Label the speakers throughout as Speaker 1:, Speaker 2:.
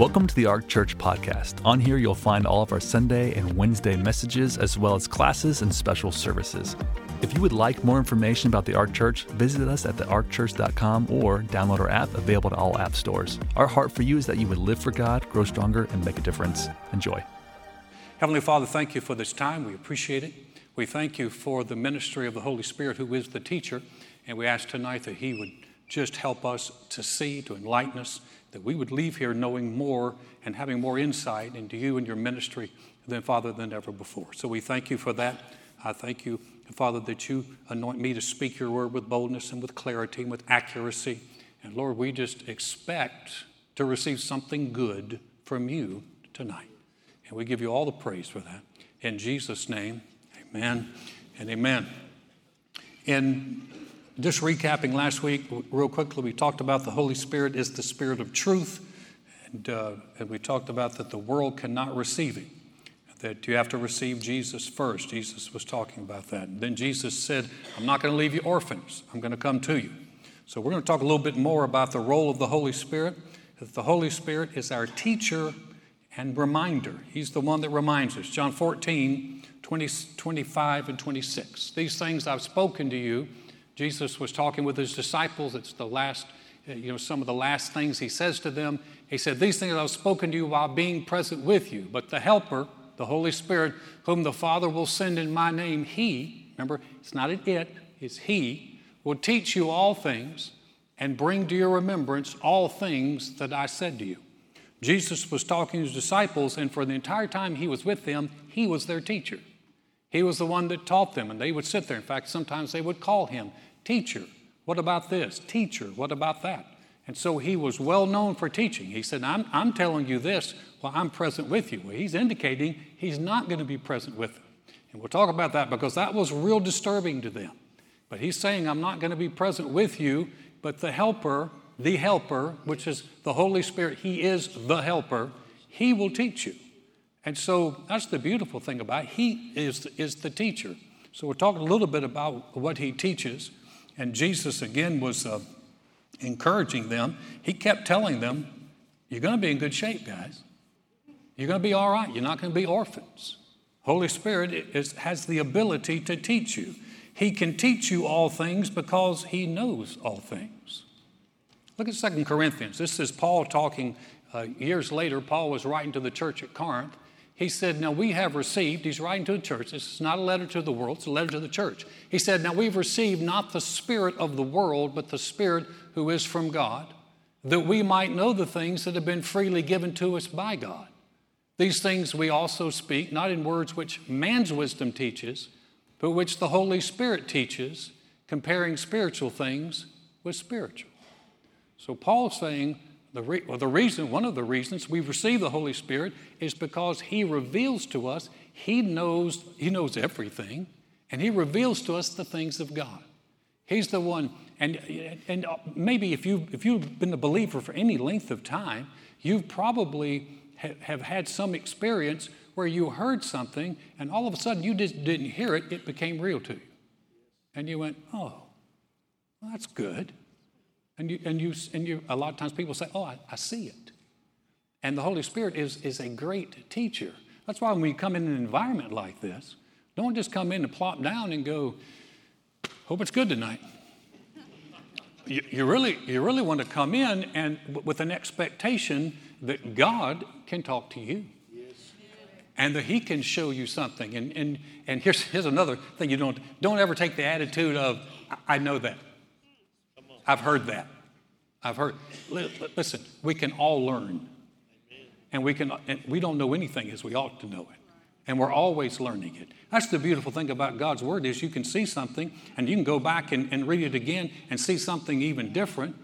Speaker 1: Welcome to the Ark Church podcast. On here, you'll find all of our Sunday and Wednesday messages, as well as classes and special services. If you would like more information about the Ark Church, visit us at thearkchurch.com or download our app available to all app stores. Our heart for you is that you would live for God, grow stronger, and make a difference. Enjoy.
Speaker 2: Heavenly Father, thank you for this time. We appreciate it. We thank you for the ministry of the Holy Spirit, who is the teacher. And we ask tonight that He would just help us to see, to enlighten us, that we would leave here knowing more and having more insight into you and your ministry than, Father, than ever before. So we thank you for that. I thank you, Father, that you anoint me to speak your word with boldness and with clarity and with accuracy. And Lord, we just expect to receive something good from you tonight. And we give you all the praise for that. In Jesus' name, amen and amen. In just recapping last week, real quickly, we talked about the Holy Spirit is the Spirit of truth. And, uh, and we talked about that the world cannot receive Him, that you have to receive Jesus first. Jesus was talking about that. And then Jesus said, I'm not going to leave you orphans, I'm going to come to you. So we're going to talk a little bit more about the role of the Holy Spirit. That the Holy Spirit is our teacher and reminder. He's the one that reminds us. John 14, 20, 25, and 26. These things I've spoken to you Jesus was talking with his disciples. It's the last, uh, you know, some of the last things he says to them. He said, These things I've spoken to you while being present with you. But the Helper, the Holy Spirit, whom the Father will send in my name, he, remember, it's not an it, it's he, will teach you all things and bring to your remembrance all things that I said to you. Jesus was talking to his disciples, and for the entire time he was with them, he was their teacher. He was the one that taught them, and they would sit there. In fact, sometimes they would call him Teacher, what about this? Teacher, what about that? And so he was well known for teaching. He said, I'm, I'm telling you this while I'm present with you. Well, he's indicating he's not going to be present with them. And we'll talk about that because that was real disturbing to them. But he's saying, I'm not going to be present with you, but the helper, the helper, which is the Holy Spirit, he is the helper, he will teach you. And so that's the beautiful thing about it. He is, is the teacher. So we're talking a little bit about what he teaches. And Jesus, again, was uh, encouraging them. He kept telling them, You're going to be in good shape, guys. You're going to be all right. You're not going to be orphans. Holy Spirit is, has the ability to teach you. He can teach you all things because He knows all things. Look at Second Corinthians. This is Paul talking uh, years later. Paul was writing to the church at Corinth, he said, Now we have received, he's writing to a church. This is not a letter to the world, it's a letter to the church. He said, Now we've received not the spirit of the world, but the spirit who is from God, that we might know the things that have been freely given to us by God. These things we also speak, not in words which man's wisdom teaches, but which the Holy Spirit teaches, comparing spiritual things with spiritual. So Paul's saying, the, re- well, the reason, one of the reasons we receive the Holy Spirit is because He reveals to us, He knows, He knows everything, and He reveals to us the things of God. He's the one, and, and uh, maybe if, you, if you've been a believer for any length of time, you've probably ha- have had some experience where you heard something and all of a sudden you just didn't hear it, it became real to you. And you went, oh, well, that's good. And you, and you, and you, a lot of times people say, oh, I, I see it. And the Holy Spirit is, is a great teacher. That's why when we come in an environment like this, don't just come in and plop down and go, hope it's good tonight. You, you, really, you really want to come in and with an expectation that God can talk to you. And that he can show you something. And, and, and here's, here's another thing you don't, don't ever take the attitude of, I know that. I've heard that. I've heard. Listen, we can all learn. And we, can, and we don't know anything as we ought to know it. And we're always learning it. That's the beautiful thing about God's Word is you can see something and you can go back and, and read it again and see something even different.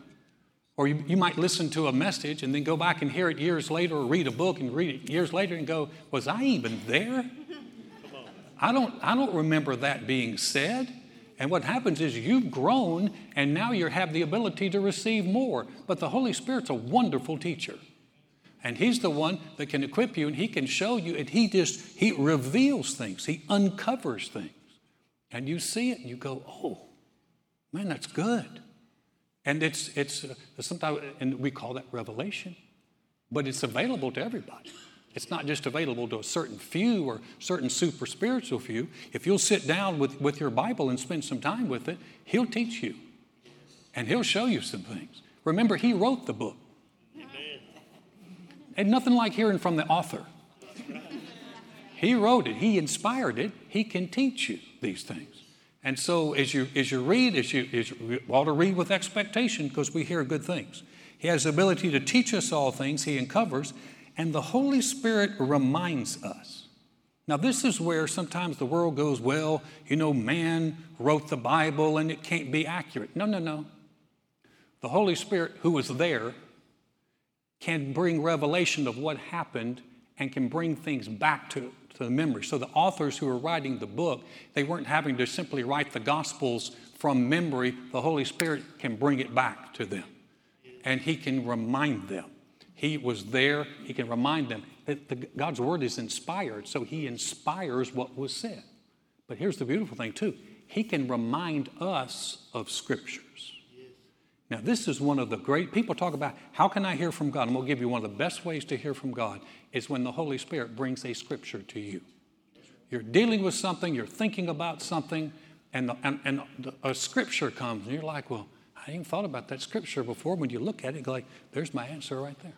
Speaker 2: Or you, you might listen to a message and then go back and hear it years later or read a book and read it years later and go, was I even there? I don't, I don't remember that being said. And what happens is you've grown and now you have the ability to receive more. But the Holy Spirit's a wonderful teacher. And he's the one that can equip you and he can show you and he just he reveals things. He uncovers things. And you see it and you go, "Oh, man, that's good." And it's it's sometimes and we call that revelation. but it's available to everybody. It's not just available to a certain few or certain super spiritual few. If you'll sit down with, with your Bible and spend some time with it, He'll teach you and He'll show you some things. Remember, He wrote the book. And nothing like hearing from the author. He wrote it, He inspired it, He can teach you these things. And so as you, as you read, as you, as you ought to read with expectation because we hear good things. He has the ability to teach us all things, He uncovers, and the Holy Spirit reminds us. Now, this is where sometimes the world goes, well, you know, man wrote the Bible and it can't be accurate. No, no, no. The Holy Spirit, who was there, can bring revelation of what happened and can bring things back to, to the memory. So the authors who were writing the book, they weren't having to simply write the Gospels from memory. The Holy Spirit can bring it back to them. And He can remind them. He was there, He can remind them that the, God's Word is inspired, so He inspires what was said. But here's the beautiful thing, too He can remind us of Scriptures. Now, this is one of the great people talk about how can I hear from God? Going to give you one of the best ways to hear from God is when the Holy Spirit brings a scripture to you. You're dealing with something, you're thinking about something, and, the, and, and a scripture comes, and you're like, well, I didn't thought about that scripture before. When you look at it, like, there's my answer right there.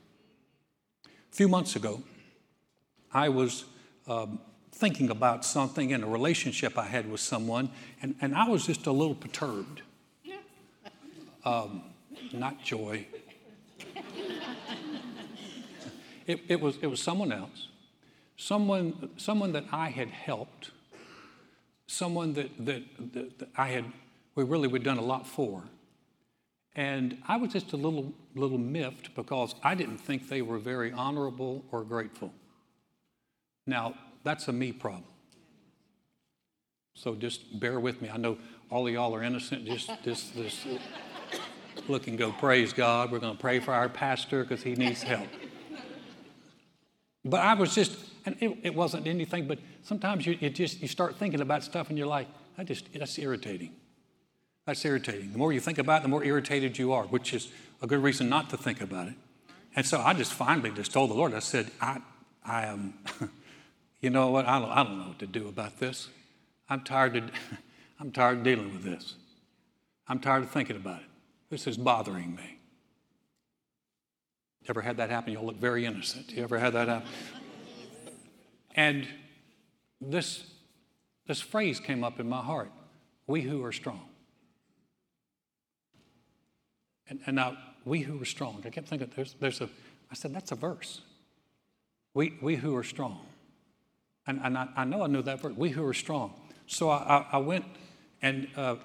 Speaker 2: A few months ago, I was um, thinking about something in a relationship I had with someone, and, and I was just a little perturbed. Um, not joy. It, it, was, it was someone else, someone, someone that I had helped, someone that, that, that, that I had, we really had done a lot for. And I was just a little, little miffed because I didn't think they were very honorable or grateful. Now, that's a me problem. So just bear with me. I know all of y'all are innocent. Just, just, just look and go, praise God. We're going to pray for our pastor because he needs help. But I was just, and it, it wasn't anything, but sometimes you, just, you start thinking about stuff and you're like, that just, that's irritating. That's irritating. The more you think about it, the more irritated you are, which is a good reason not to think about it. And so I just finally just told the Lord, I said, I, I am, um, you know what, I don't, I don't know what to do about this. I'm tired of, I'm tired of dealing with this. I'm tired of thinking about it. This is bothering me. Ever had that happen? You'll look very innocent. You ever had that happen? And this, this phrase came up in my heart we who are strong. And, and now, we who are strong. I kept thinking, there's, there's a, I said, that's a verse. We, we who are strong. And, and I, I know I knew that verse, we who are strong. So I, I, I went and uh,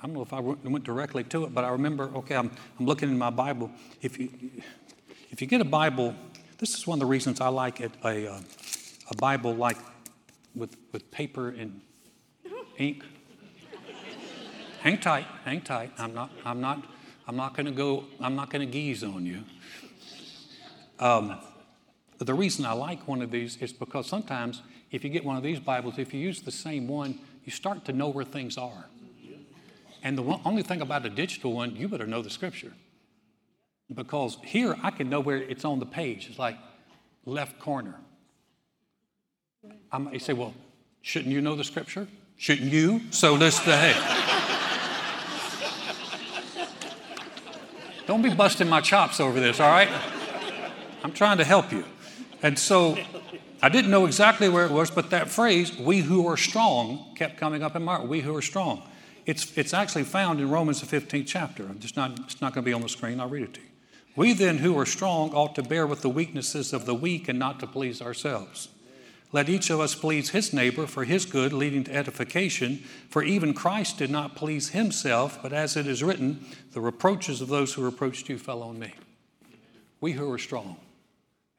Speaker 2: I don't know if I went directly to it, but I remember, okay, I'm, I'm looking in my Bible. If you, if you get a Bible, this is one of the reasons I like it, a, uh, a Bible like with, with paper and ink. hang tight, hang tight. I'm not, I'm not, I'm not going to go, I'm not going to geese on you. Um, the reason I like one of these is because sometimes if you get one of these Bibles, if you use the same one, you start to know where things are. And the one, only thing about a digital one, you better know the scripture. Because here I can know where it's on the page. It's like left corner. I might say, well, shouldn't you know the scripture? Shouldn't you? So let's hey. Don't be busting my chops over this, all right? I'm trying to help you. And so I didn't know exactly where it was, but that phrase, we who are strong, kept coming up in my. We who are strong. It's, it's actually found in Romans, the 15th chapter. I'm just not, it's not going to be on the screen. I'll read it to you. We then, who are strong, ought to bear with the weaknesses of the weak and not to please ourselves. Let each of us please his neighbor for his good, leading to edification. For even Christ did not please himself, but as it is written, the reproaches of those who reproached you fell on me. We who are strong.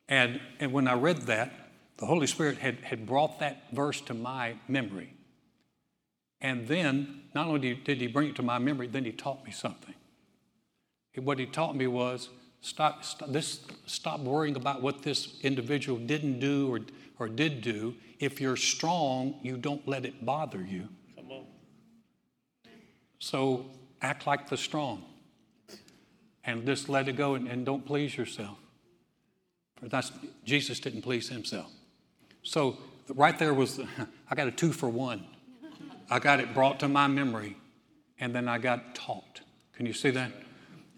Speaker 2: And, and when I read that, the Holy Spirit had, had brought that verse to my memory. And then, not only did he bring it to my memory, then he taught me something. What he taught me was stop, stop, this, stop worrying about what this individual didn't do or, or did do. If you're strong, you don't let it bother you. Come on. So act like the strong and just let it go and, and don't please yourself. For that's, Jesus didn't please himself. So right there was, I got a two for one. I got it brought to my memory, and then I got taught. Can you see that?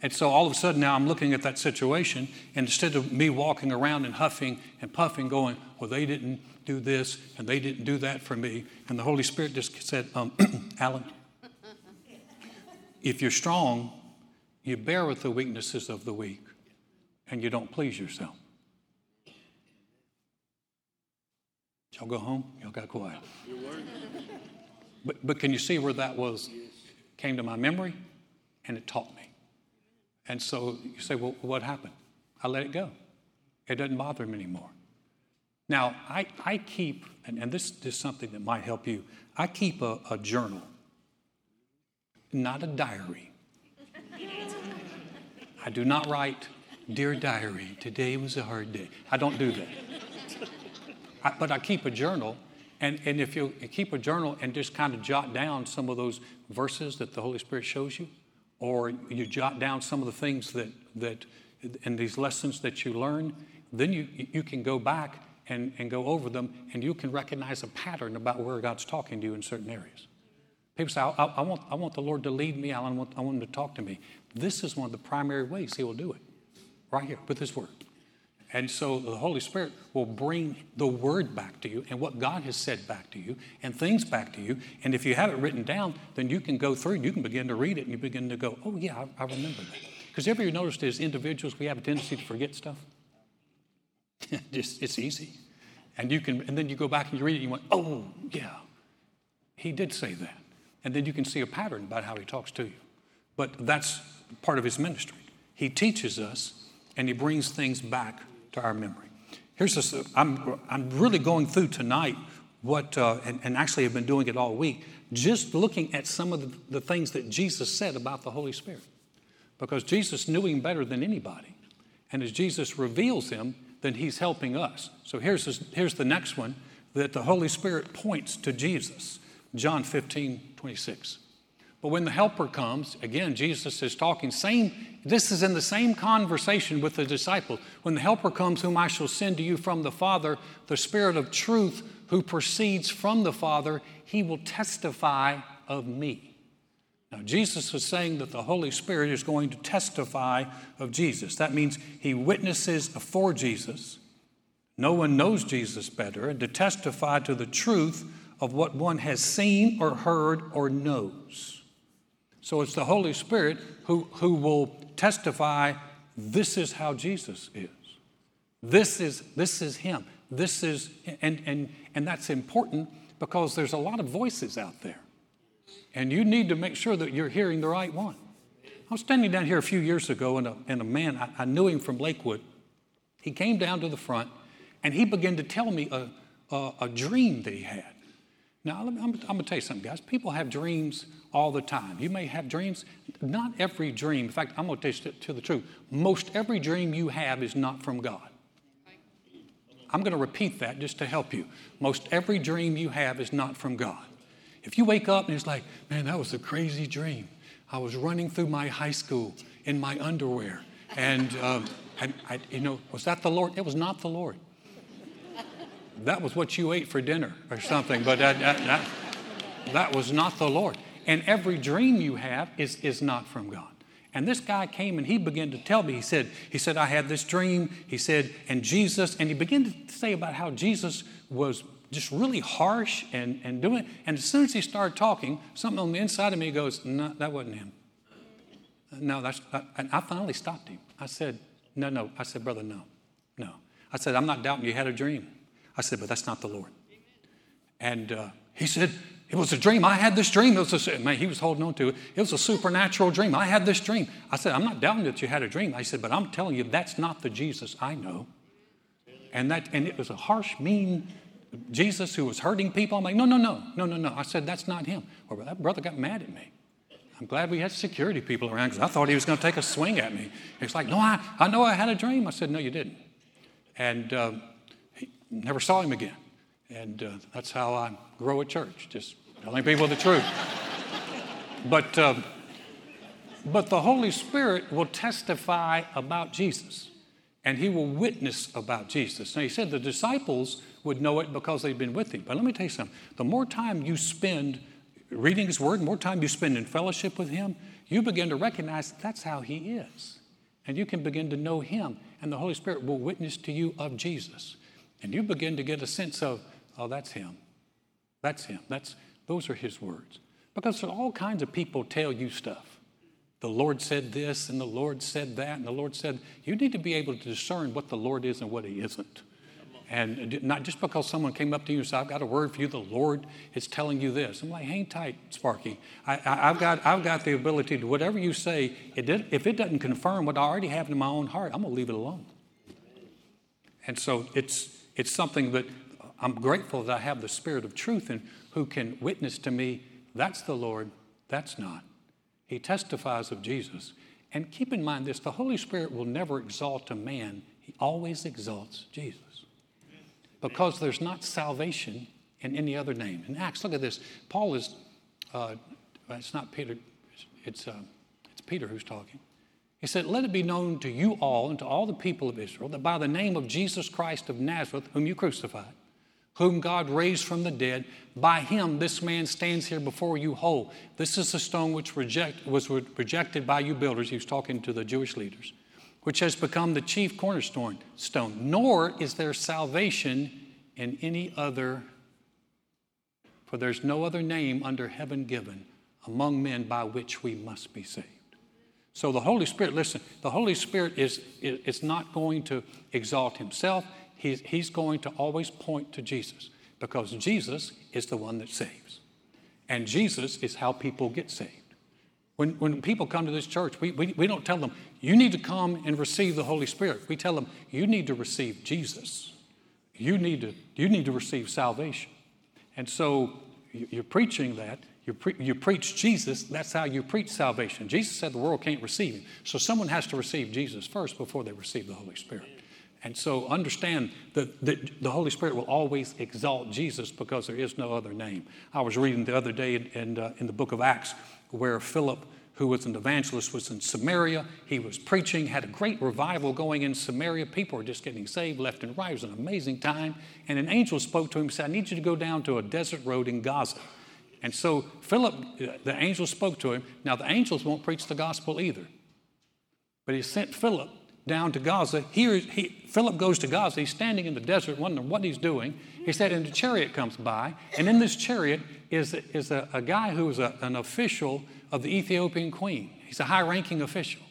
Speaker 2: And so all of a sudden now I'm looking at that situation, and instead of me walking around and huffing and puffing, going, Well, they didn't do this and they didn't do that for me, and the Holy Spirit just said, um, Alan, if you're strong, you bear with the weaknesses of the weak, and you don't please yourself. Y'all go home? Y'all got quiet. But, but can you see where that was? Came to my memory and it taught me. And so you say, well, what happened? I let it go. It doesn't bother me anymore. Now, I, I keep, and, and this is something that might help you, I keep a, a journal, not a diary. I do not write, Dear Diary, today was a hard day. I don't do that. I, but I keep a journal, and, and if you keep a journal and just kind of jot down some of those verses that the Holy Spirit shows you, or you jot down some of the things that, that and these lessons that you learn, then you, you can go back and, and go over them and you can recognize a pattern about where God's talking to you in certain areas. People say, I, I, want, I want the Lord to lead me, I want, I want Him to talk to me. This is one of the primary ways He will do it, right here with His Word. And so the Holy Spirit will bring the word back to you and what God has said back to you and things back to you. And if you have it written down, then you can go through you can begin to read it and you begin to go, oh, yeah, I, I remember that. Because ever you noticed as individuals, we have a tendency to forget stuff? Just, it's easy. And you can, and then you go back and you read it and you went, oh, yeah, he did say that. And then you can see a pattern about how he talks to you. But that's part of his ministry. He teaches us and he brings things back to our memory. Here's this I'm, I'm really going through tonight what, uh, and, and, actually have been doing it all week, just looking at some of the, the things that Jesus said about the Holy Spirit. Because Jesus knew him better than anybody. And as Jesus reveals him, then he's helping us. So here's, this, here's the next one that the Holy Spirit points to Jesus John 15, 26. But when the helper comes, again, Jesus is talking, same, this is in the same conversation with the disciples. When the helper comes, whom I shall send to you from the Father, the Spirit of truth who proceeds from the Father, he will testify of me. Now, Jesus is saying that the Holy Spirit is going to testify of Jesus. That means he witnesses for Jesus. No one knows Jesus better, and to testify to the truth of what one has seen or heard or knows. So it's the Holy Spirit who, who will testify this is how Jesus is. This is, this is Him. This is, and, and, and that's important because there's a lot of voices out there. And you need to make sure that you're hearing the right one. I was standing down here a few years ago, and a, and a man, I, I knew him from Lakewood. He came down to the front and he began to tell me a, a, a dream that he had. Now, I'm, I'm, going to tell you something, guys. People have dreams all the time. You may have dreams. Not every dream, in fact, I'm going to tell you to the truth. Most every dream you have is not from God. I'm going to repeat that just to help you. Most every dream you have is not from God. If you wake up and it's like, man, that was a crazy dream. I was running through my high school in my underwear. And, um, and I, you know, was that the Lord? It was not the Lord that was what you ate for dinner or something, but that, that, that, that was not the Lord. And every dream you have is, is not from God. And this guy came and he began to tell me, he said, he said, I had this dream. He said, and Jesus, and he began to say about how Jesus was just really harsh and, and doing And as soon as he started talking, something on the inside of me goes, no, that wasn't him. No, that's, and I finally stopped him. I said, no, no. I said, brother, no, no. I said, I'm not doubting you had a dream. I said, but that's not the Lord. And uh, he said, it was a dream. I had this dream. It was a, man, he was holding on to it. It was a supernatural dream. I had this dream. I said, I'm not doubting that you had a dream. I said, but I'm telling you, that's not the Jesus I know. And that, and it was a harsh, mean Jesus who was hurting people. I'm like, no, no, no, no, no, no. I said, that's not him. Well, that brother got mad at me. I'm glad we had security people around because I thought he was going to take a swing at me. He's like, no, I, I know I had a dream. I said, no, you didn't. And uh, never saw him again. And uh, that's how I grow a church, just telling people the truth. but, um, but the Holy Spirit will testify about Jesus. and he will witness about Jesus. Now, he said the disciples would know it because they'd been with him. But let me tell you something the more time you spend reading his word, the more time you spend in fellowship with him, you begin to recognize that's how he is. And you can begin to know him, and the Holy Spirit will witness to you of Jesus. And you begin to get a sense of, oh, that's him. That's him. That's, those are his words. Because all kinds of people tell you stuff. The Lord said this, and the Lord said that, and the Lord said, you need to be able to discern what the Lord is and what he isn't. And not just because someone came up to you and said, I've got a word for you, the Lord is telling you this. I'm like, hang tight, Sparky. I, have got, I've got the ability to, whatever you say, it did, if it doesn't confirm what I already have in my own heart, I'm going to leave it alone. And so it's, it's something that I'm grateful that I have the Spirit of truth and who can witness to me, that's the Lord, that's not. He testifies of Jesus. And keep in mind this the Holy Spirit will never exalt a man, he always exalts Jesus because there's not salvation in any other name. In Acts, look at this. Paul is, uh, it's not Peter, it's, uh, it's Peter who's talking. He said, Let it be known to you all and to all the people of Israel that by the name of Jesus Christ of Nazareth, whom you crucified, whom God raised from the dead, by him this man stands here before you whole. This is the stone which reject, was rejected by you builders. He was talking to the Jewish leaders which has become the chief cornerstone. Stone. Nor is there salvation in any other, for there's no other name under heaven given among men by which we must be saved. So the Holy Spirit, listen, the Holy Spirit is, is not going to exalt himself. He's, he's going to always point to Jesus because Jesus is the one that saves. And Jesus is how people get saved. When, when people come to this church, we, we, we don't tell them, you need to come and receive the Holy Spirit. We tell them, you need to receive Jesus. You need to, you need to receive salvation. And so you're preaching that. You, pre- you preach Jesus, that's how you preach salvation. Jesus said the world can't receive him. So someone has to receive Jesus first before they receive the Holy Spirit. And so understand that, that the Holy Spirit will always exalt Jesus because there is no other name. I was reading the other day in, in, uh, in the book of Acts where Philip, who was an evangelist, was in Samaria. He was preaching, had a great revival going in Samaria. People were just getting saved left and right. It was an amazing time. And an angel spoke to him and said, I need you to go down to a desert road in Gaza. And so Philip, uh, the angel spoke to him. Now, the angels won't preach the gospel either. But he sent Philip down to Gaza. Here, he, Philip goes to Gaza. He's standing in the desert, wondering what he's doing. He said, and a chariot comes by, and in this chariot is, is a, a guy who is a, an official of the Ethiopian queen. He's a high ranking official.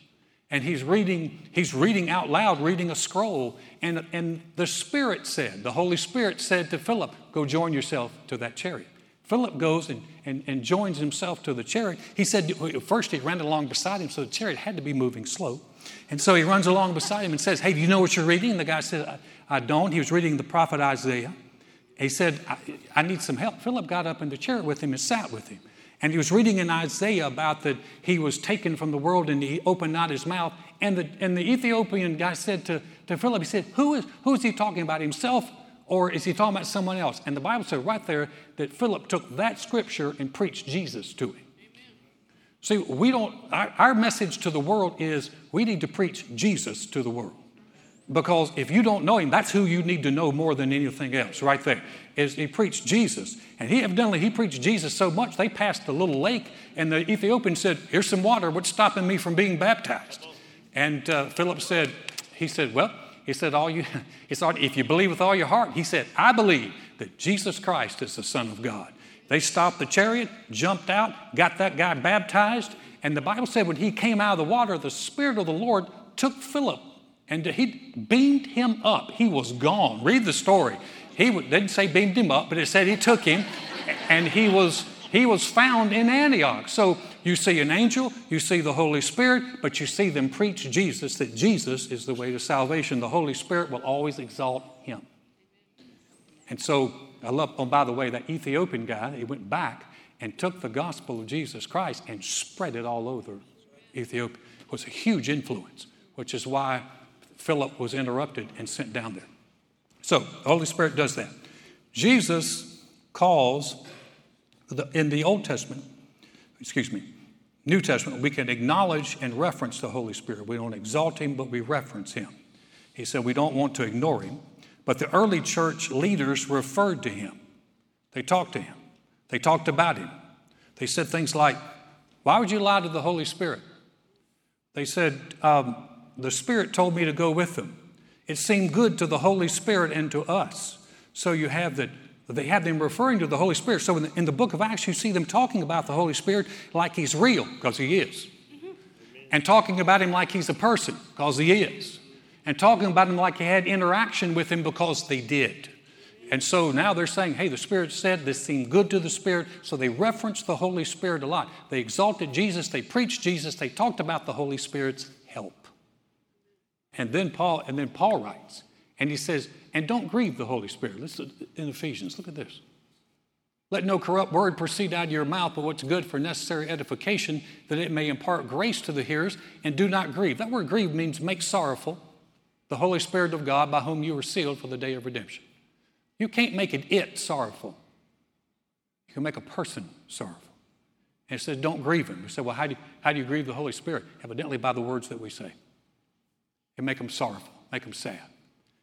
Speaker 2: And he's reading, he's reading out loud, reading a scroll. And, and the Spirit said, the Holy Spirit said to Philip, Go join yourself to that chariot. Philip goes and, and, and joins himself to the chariot. He said, first he ran along beside him, so the chariot had to be moving slow. And so he runs along beside him and says, Hey, do you know what you're reading? And the guy said, I, I don't. He was reading the prophet Isaiah. He said, I, I need some help. Philip got up in the chair with him and sat with him. And he was reading in Isaiah about that he was taken from the world and he opened not his mouth. And the, and the Ethiopian guy said to, to Philip, he said, who is, who is he talking about, himself or is he talking about someone else? And the Bible said right there that Philip took that scripture and preached Jesus to him. See, we don't, our, our message to the world is we need to preach Jesus to the world. Because if you don't know him, that's who you need to know more than anything else, right there. Is he preached Jesus. And he evidently he preached Jesus so much they passed the little lake, and the Ethiopian said, Here's some water, what's stopping me from being baptized? And uh, Philip said, He said, Well, he said, all you, he said, if you believe with all your heart, he said, I believe that Jesus Christ is the Son of God. They stopped the chariot, jumped out, got that guy baptized, and the Bible said when he came out of the water, the Spirit of the Lord took Philip and he beamed him up. He was gone. Read the story. He didn't say beamed him up, but it said he took him and he was, he was found in Antioch. So you see an angel, you see the Holy Spirit, but you see them preach Jesus, that Jesus is the way to salvation. The Holy Spirit will always exalt him. And so, I love, oh, by the way, that Ethiopian guy, he went back and took the gospel of Jesus Christ and spread it all over Ethiopia. It was a huge influence, which is why Philip was interrupted and sent down there. So the Holy Spirit does that. Jesus calls, the, in the Old Testament, excuse me, New Testament, we can acknowledge and reference the Holy Spirit. We don't exalt him, but we reference him. He said, We don't want to ignore him. But the early church leaders referred to him. They talked to him. They talked about him. They said things like, Why would you lie to the Holy Spirit? They said, um, The Spirit told me to go with them. It seemed good to the Holy Spirit and to us. So you have that they have them referring to the Holy Spirit. So in the, in the, book of Acts, you see them talking about the Holy Spirit like he's real, because he is. Mm-hmm. And talking about him like he's a person, because he is. And talking about him like he had interaction with him, because they did. And so now they're saying, hey, the Spirit said this seemed good to the Spirit. So they referenced the Holy Spirit a lot. They exalted Jesus, they preached Jesus, they talked about the Holy Spirit's help. And then Paul, and then Paul writes, and he says, and don't grieve the Holy Spirit. Listen in Ephesians, look at this. Let no corrupt word proceed out of your mouth, but what's good for necessary edification, that it may impart grace to the hearers, and do not grieve. That word grieve means make sorrowful the Holy Spirit of God by whom you were sealed for the day of redemption. You can't make it it sorrowful. You can make a person sorrowful. And it says, don't grieve him. You say, well, how do, you, how do you grieve the Holy Spirit? Evidently by the words that we say. And make them sorrowful, make them sad.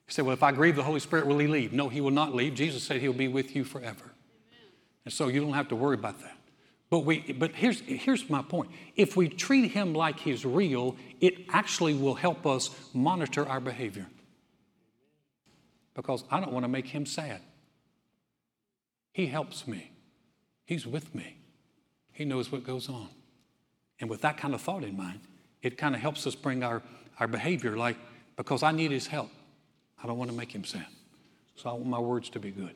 Speaker 2: You say, well, if I grieve the Holy Spirit, will he leave? No, he will not leave. Jesus said he'll be with you forever. Amen. And so you don't have to worry about that. But, we, but here's, here's my point. If we treat him like he's real, it actually will help us monitor our behavior. Because I don't want to make him sad. He helps me, he's with me, he knows what goes on. And with that kind of thought in mind, it kind of helps us bring our, our behavior like, because I need his help. I don't want to make him sad. So I want my words to be good.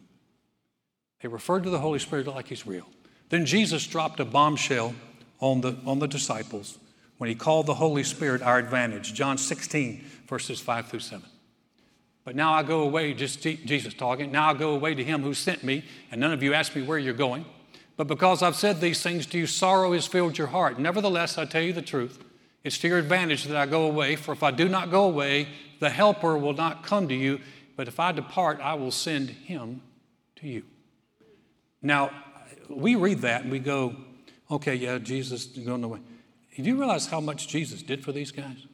Speaker 2: They referred to the Holy Spirit like he's real. Then Jesus dropped a bombshell on the, on the disciples when he called the Holy Spirit our advantage. John 16, verses 5 through 7. But now I go away, just Jesus talking, now I go away to him who sent me, and none of you ask me where you're going. But because I've said these things to you, sorrow has filled your heart. Nevertheless, I tell you the truth. It's to your advantage that I go away, for if I do not go away, the Helper will not come to you, but if I depart, I will send him to you. Now, we read that and we go, okay, yeah, Jesus is going away. Do you realize how much Jesus did for these guys?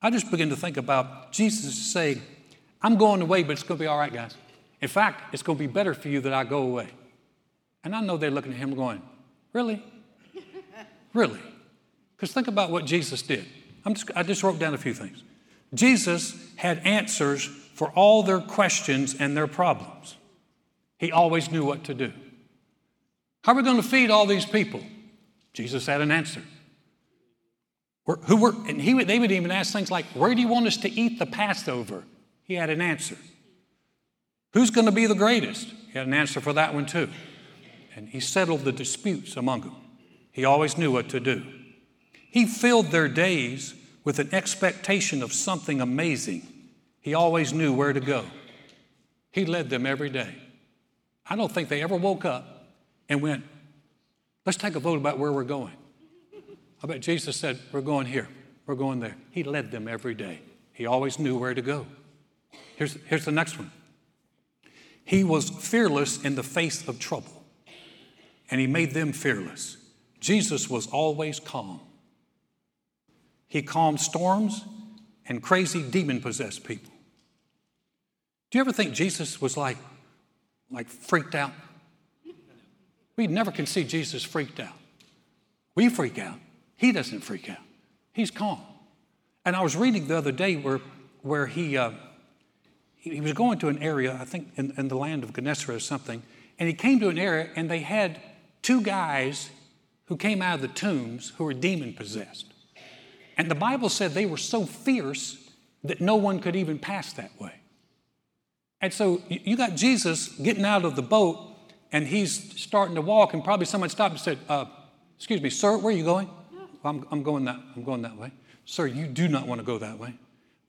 Speaker 2: I just begin to think about Jesus saying, I'm going away, but it's going to be all right, guys. In fact, it's going to be better for you that I go away. And I know they're looking at him going, Really? really? Because think about what Jesus did. Just, I just wrote down a few things. Jesus had answers for all their questions and their problems. He always knew what to do. How are we going to feed all these people? Jesus had an answer. Who were, and he they would even ask things like, Where do you want us to eat the Passover? He had an answer. Who's going to be the greatest? He had an answer for that one too. And he settled the disputes among them. He always knew what to do. He filled their days with an expectation of something amazing. He always knew where to go. He led them every day. I don't think they ever woke up and went, let's take a vote about where we're going. I bet Jesus said, we're going here, we're going there. He led them every day. He always knew where to go. Here's, here's the next one. He was fearless in the face of trouble, and he made them fearless. Jesus was always calm. He calmed storms and crazy demon possessed people. Do you ever think Jesus was like, like freaked out? We never can see Jesus freaked out. We freak out. He doesn't freak out. He's calm. And I was reading the other day where, where he, uh, he, he, was going to an area, I think in, in the land of Gennesaret or something, and he came to an area and they had two guys who came out of the tombs who were demon possessed. And the Bible said they were so fierce that no one could even pass that way. And so you got Jesus getting out of the boat and he's starting to walk, and probably someone stopped and said, uh, Excuse me, sir, where are you going? I'm, I'm, going that, I'm going that way. Sir, you do not want to go that way.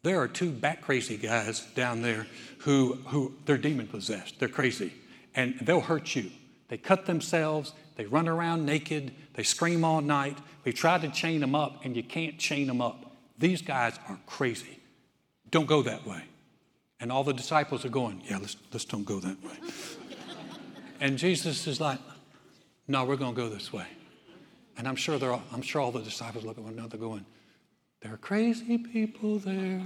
Speaker 2: There are two bat crazy guys down there who, who they're demon possessed. They're crazy. And they'll hurt you. They cut themselves, they run around naked, they scream all night. We tried to chain them up, and you can't chain them up. These guys are crazy. Don't go that way. And all the disciples are going, Yeah, let's, let's don't go that way. and Jesus is like, No, we're going to go this way. And I'm sure, they're all, I'm sure all the disciples look at one another going, There are crazy people there.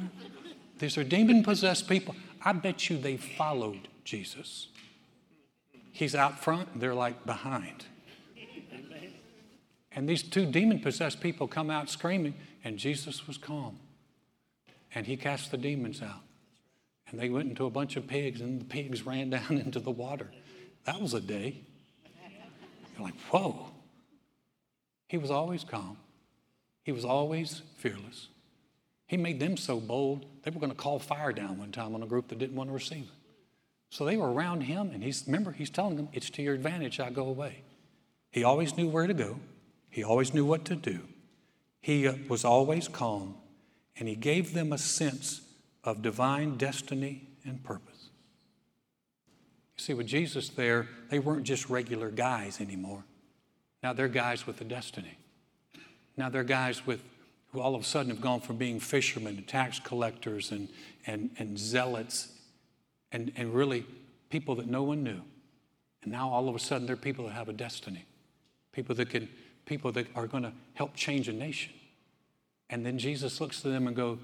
Speaker 2: These are demon possessed people. I bet you they followed Jesus. He's out front, they're like behind. And these two demon possessed people come out screaming, and Jesus was calm. And he cast the demons out. And they went into a bunch of pigs, and the pigs ran down into the water. That was a day. You're like, whoa. He was always calm, he was always fearless. He made them so bold, they were going to call fire down one time on a group that didn't want to receive it. So they were around him, and he's, remember, he's telling them, It's to your advantage I go away. He always knew where to go, he always knew what to do. He uh, was always calm, and he gave them a sense of divine destiny and purpose. You see, with Jesus there, they weren't just regular guys anymore. Now they're guys with a destiny. Now they're guys with who all of a sudden have gone from being fishermen to tax collectors and, and, and zealots and, and really people that no one knew. And now all of a sudden they're people that have a destiny, people that can, people that are going to help change a nation. And then Jesus looks to them and go,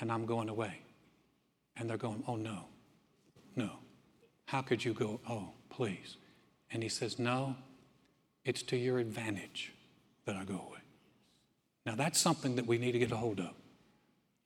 Speaker 2: and I'm going away. And they're going, oh no, no. How could you go, oh, please? And he says, no, it's to your advantage that I go away. Now that's something that we need to get a hold of.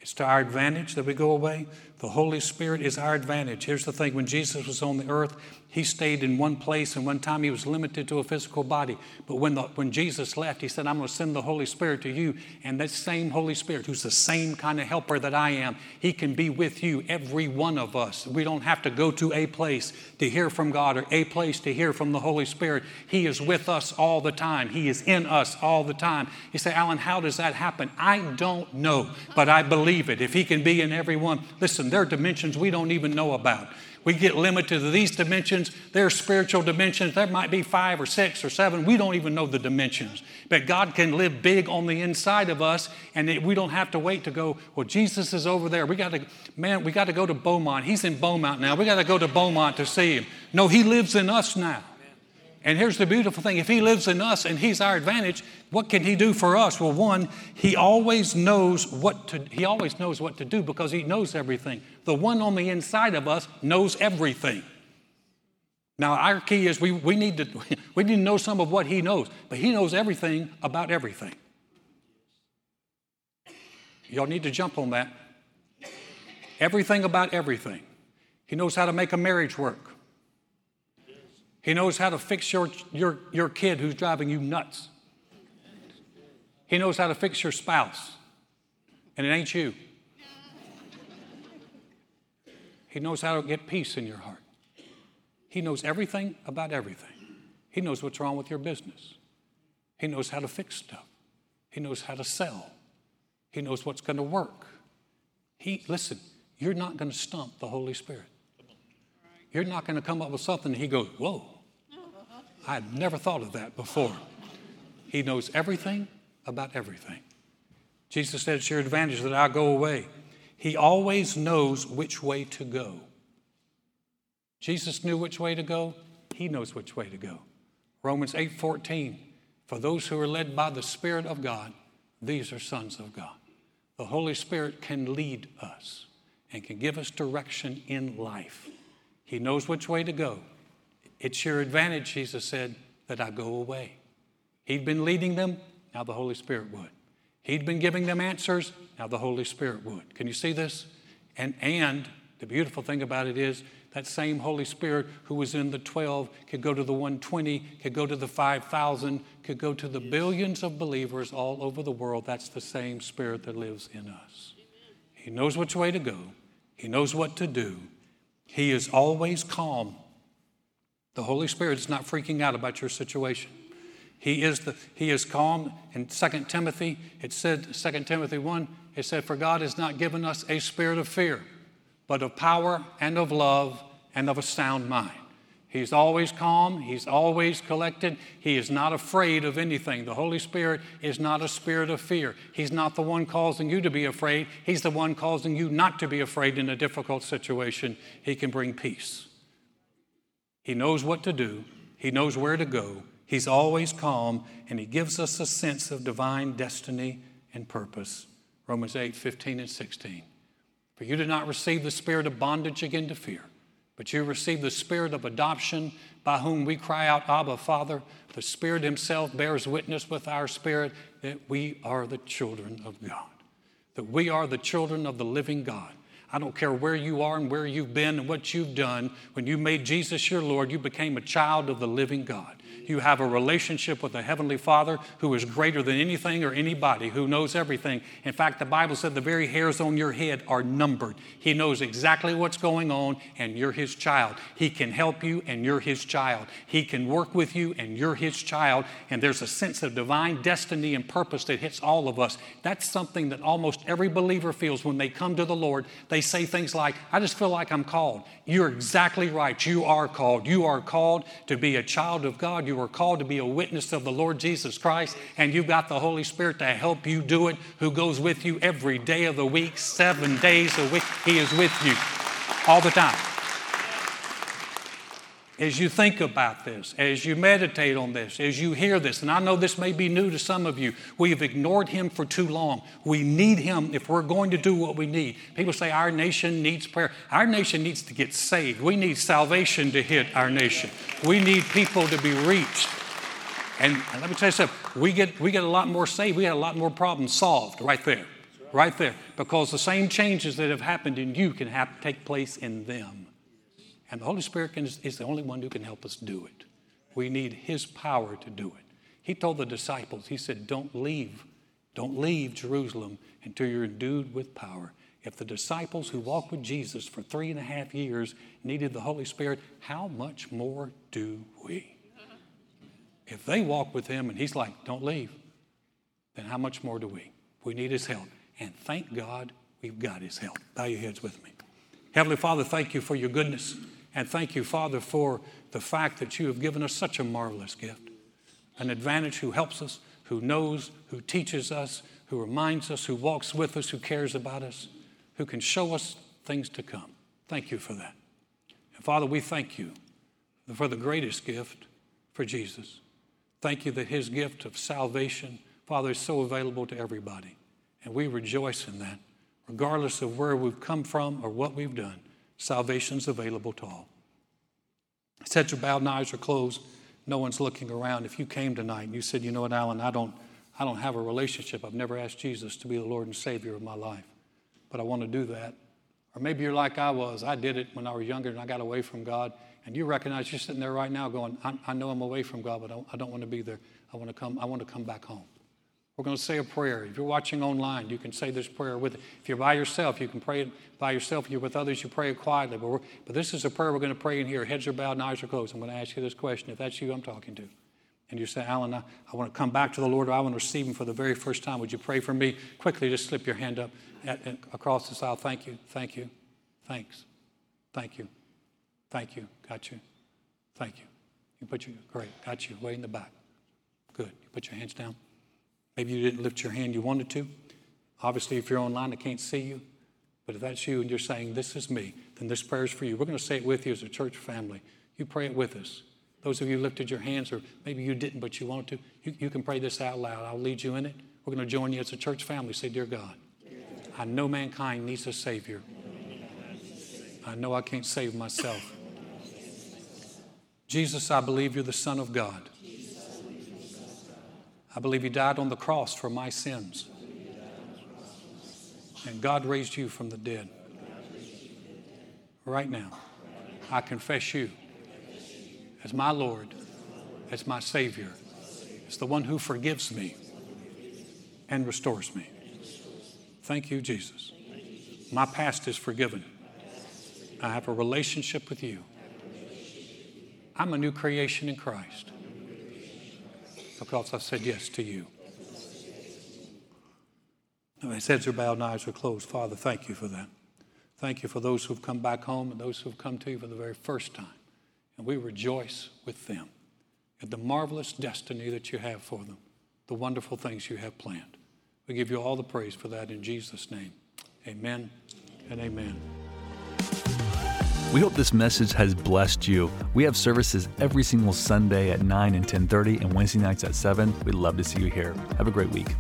Speaker 2: It's to our advantage that we go away. The Holy Spirit is our advantage. Here's the thing when Jesus was on the earth, he stayed in one place, and one time he was limited to a physical body. But when, the, when Jesus left, he said, I'm going to send the Holy Spirit to you. And that same Holy Spirit, who's the same kind of helper that I am, he can be with you, every one of us. We don't have to go to a place to hear from God or a place to hear from the Holy Spirit. He is with us all the time, He is in us all the time. You say, Alan, how does that happen? I don't know, but I believe it. If He can be in everyone, listen, there are dimensions we don't even know about. We get limited to these dimensions. There are spiritual dimensions. There might be five or six or seven. We don't even know the dimensions. But God can live big on the inside of us, and it, we don't have to wait to go, well, Jesus is over there. We got to, man, we got to go to Beaumont. He's in Beaumont now. We got to go to Beaumont to see him. No, he lives in us now. And here's the beautiful thing if He lives in us and He's our advantage, what can He do for us? Well, one, He always knows what to, He always knows what to do because He knows everything. The one on the inside of us knows everything. Now, our key is we, we, need to, we need to know some of what He knows, but He knows everything about everything. Y'all need to jump on that. Everything about everything. He knows how to make a marriage work. He knows how to fix your, your, your kid who's driving you nuts. He knows how to fix your spouse, and it ain't you. He knows how to get peace in your heart. He knows everything about everything. He knows what's wrong with your business. He knows how to fix stuff. He knows how to sell. He knows what's going to work. He listen, you're not going to stump the Holy Spirit. You're not going to come up with something he goes, Whoa, I had never thought of that before. He knows everything about everything. Jesus said, It's your advantage that I go away. He always knows which way to go. Jesus knew which way to go. He knows which way to go. Romans 8 14. For those who are led by the Spirit of God, these are sons of God. The Holy Spirit can lead us and can give us direction in life. He knows which way to go. It's your advantage, Jesus said, that I go away. He'd been leading them, now the Holy Spirit would. He'd been giving them answers, now the Holy Spirit would. Can you see this? And, and the beautiful thing about it is that same Holy Spirit who was in the 12 could go to the 120, could go to the 5,000, could go to the billions of believers all over the world. That's the same Spirit that lives in us. He knows which way to go, He knows what to do. He is always calm the Holy Spirit is not freaking out about your situation. He is, the, he is calm. In 2 Timothy, it said, 2 Timothy 1, it said, For God has not given us a spirit of fear, but of power and of love and of a sound mind. He's always calm. He's always collected. He is not afraid of anything. The Holy Spirit is not a spirit of fear. He's not the one causing you to be afraid. He's the one causing you not to be afraid in a difficult situation. He can bring peace. He knows what to do, He knows where to go. He's always calm, and He gives us a sense of divine destiny and purpose. Romans 8 15 and 16. For you did not receive the spirit of bondage again to fear, but you received the spirit of adoption by whom we cry out, Abba, Father. The Spirit Himself bears witness with our spirit that we are the children of God, that we are the children of the living God. I don't care where you are and where you've been and what you've done. When you made Jesus your Lord, you became a child of the living God. You have a relationship with the Heavenly Father who is greater than anything or anybody, who knows everything. In fact, the Bible said the very hairs on your head are numbered. He knows exactly what's going on, and you're His child. He can help you, and you're His child. He can work with you, and you're His child. And there's a sense of divine destiny and purpose that hits all of us. That's something that almost every believer feels when they come to the Lord. They say things like, I just feel like I'm called. You're exactly right. You are called. You are called to be a child of God. You are called to be a witness of the Lord Jesus Christ, and you've got the Holy Spirit to help you do it, who goes with you every day of the week, seven days a week. He is with you all the time as you think about this, as you meditate on this, as you hear this, and I know this may be new to some of you, we have ignored Him for too long. We need Him if we're going to do what we need. People say our nation needs prayer. Our nation needs to get saved. We need salvation to hit our nation. We need people to be reached. And, let me tell you something, we get, we get a lot more saved, we get a lot more problems solved right there. Right there. Because the same changes that have happened in you can have, take place in them. And the Holy Spirit can, is the only one who can help us do it. We need His power to do it. He told the disciples, He said, Don't leave, don't leave Jerusalem until you're endued with power. If the disciples who walked with Jesus for three and a half years needed the Holy Spirit, how much more do we? If they walk with Him and He's like, Don't leave, then how much more do we? We need His help. And thank God we've got His help. Bow your heads with me. Heavenly Father, thank you for your goodness. And thank you, Father, for the fact that you have given us such a marvelous gift an advantage who helps us, who knows, who teaches us, who reminds us, who walks with us, who cares about us, who can show us things to come. Thank you for that. And Father, we thank you for the greatest gift for Jesus. Thank you that his gift of salvation, Father, is so available to everybody. And we rejoice in that, regardless of where we've come from or what we've done. Salvation's available to all. Heads are bowed and eyes are closed. No one's looking around. If you came tonight and you said, you know what, Alan, I don't, I don't have a relationship. I've never asked Jesus to be the Lord and Savior of my life, but I want to do that. Or maybe you're like I was. I did it when I was younger and I got away from God. And you recognize you're sitting there right now going, I, I know I'm away from God, but I, I don't want to be there. I want to come, I want to come back home. We're going to say a prayer. If you're watching online, you can say this prayer with it. If you're by yourself, you can pray it by yourself. If you're with others, you pray it quietly. But, but this is a prayer we're going to pray in here. Heads are bowed and eyes are closed. I'm going to ask you this question. If that's you I'm talking to, and you say, Alan, I, I want to come back to the Lord, or I want to receive Him for the very first time, would you pray for me? Quickly, just slip your hand up at, at, across the aisle. Thank you. Thank you. Thanks. Thank you. Thank you. Got you. Thank you. You put your, great. Got you. Way in the back. Good. You put your hands down. Maybe you didn't lift your hand you wanted to. Obviously, if you're online, I can't see you. But if that's you and you're saying, This is me, then this prayer is for you. We're going to say it with you as a church family. You pray it with us. Those of you lifted your hands, or maybe you didn't, but you wanted to, you, you can pray this out loud. I'll lead you in it. We're going to join you as a church family. Say, Dear God, I know mankind needs a Savior. I know I can't save myself. Jesus, I believe you're the Son of God. I believe you died on the cross for my sins. And God raised you from the dead. Right now, I confess you as my Lord, as my Savior, as the one who forgives me and restores me. Thank you, Jesus. My past is forgiven. I have a relationship with you. I'm a new creation in Christ because I've said yes to you. His heads are bowed and eyes are closed. Father, thank you for that. Thank you for those who've come back home and those who've come to you for the very first time. And we rejoice with them at the marvelous destiny that you have for them, the wonderful things you have planned. We give you all the praise for that in Jesus' name. Amen and amen.
Speaker 1: We hope this message has blessed you. We have services every single Sunday at 9 and 10:30 and Wednesday nights at 7. We'd love to see you here. Have a great week.